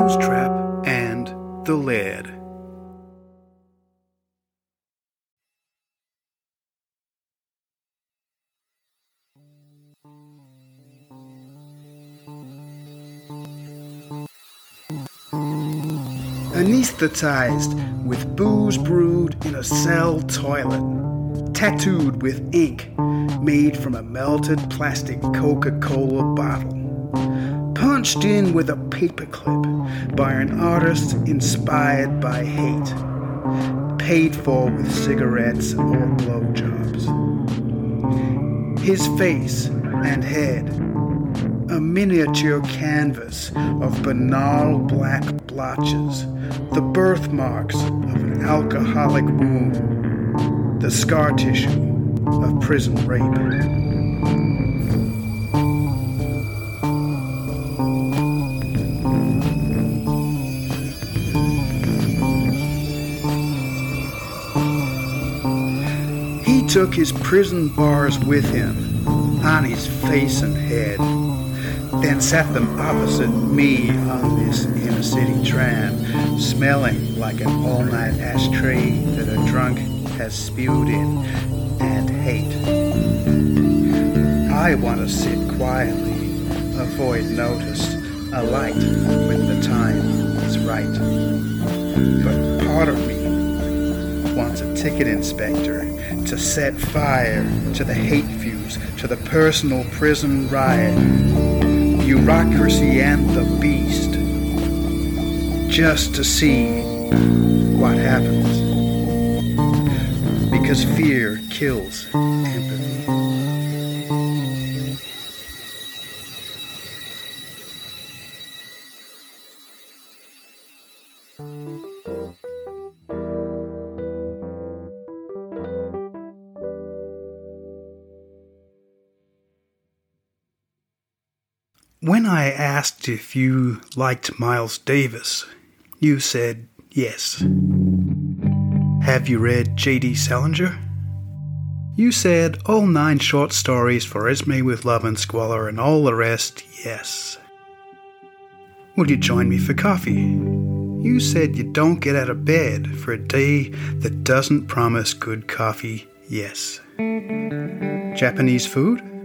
Musetrap and The Laird. Anesthetized with booze brewed in a cell toilet, tattooed with ink made from a melted plastic Coca Cola bottle, punched in with a paperclip by an artist inspired by hate, paid for with cigarettes or blowjobs. His face and head a miniature canvas of banal black blotches, the birthmarks of an alcoholic womb, the scar tissue of prison rape. Took his prison bars with him on his face and head then sat them opposite me on this inner city tram, smelling like an all night ashtray that a drunk has spewed in, and hate. I want to sit quietly, avoid notice, alight when the time is right. But part of me wants a ticket inspector to set fire to the hate fuse, to the personal prison riot bureaucracy and the beast just to see what happens. Because fear kills empathy. When I asked if you liked Miles Davis, you said yes. Have you read J.D. Salinger? You said all nine short stories for Esme with Love and Squalor and all the rest, yes. Will you join me for coffee? You said you don't get out of bed for a day that doesn't promise good coffee, yes. Japanese food?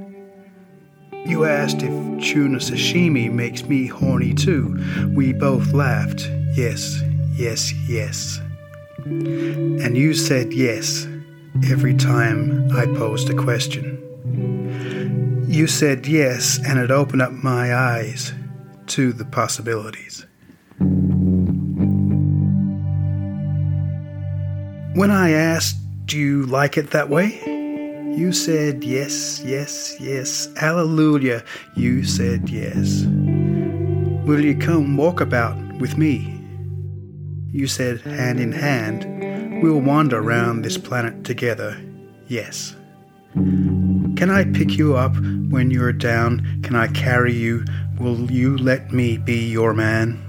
You asked if tuna sashimi makes me horny too. We both laughed. Yes, yes, yes. And you said yes every time I posed a question. You said yes, and it opened up my eyes to the possibilities. When I asked, Do you like it that way? You said yes, yes, yes. Hallelujah. You said yes. Will you come walk about with me? You said hand in hand. We'll wander around this planet together. Yes. Can I pick you up when you're down? Can I carry you? Will you let me be your man?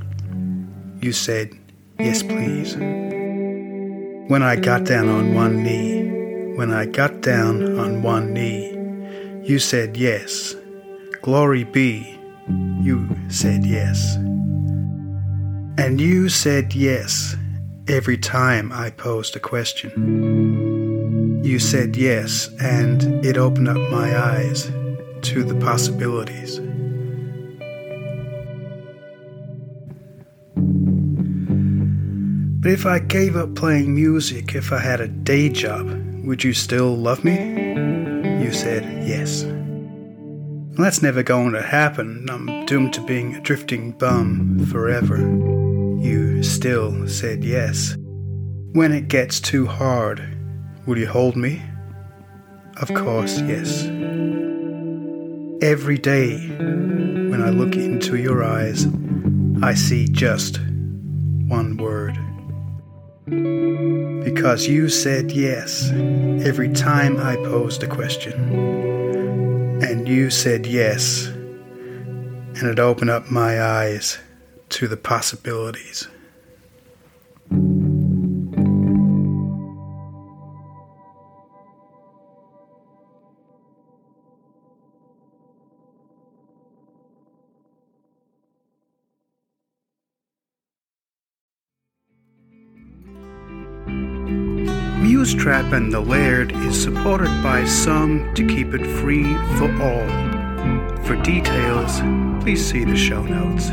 You said, Yes, please. When I got down on one knee, when I got down on one knee, you said yes. Glory be, you said yes. And you said yes every time I posed a question. You said yes, and it opened up my eyes to the possibilities. But if I gave up playing music, if I had a day job, would you still love me? You said yes. That's never going to happen. I'm doomed to being a drifting bum forever. You still said yes. When it gets too hard, will you hold me? Of course, yes. Every day, when I look into your eyes, I see just one word. Because you said yes every time I posed a question. And you said yes, and it opened up my eyes to the possibilities. Musetrap and the Laird is supported by some to keep it free for all. For details, please see the show notes.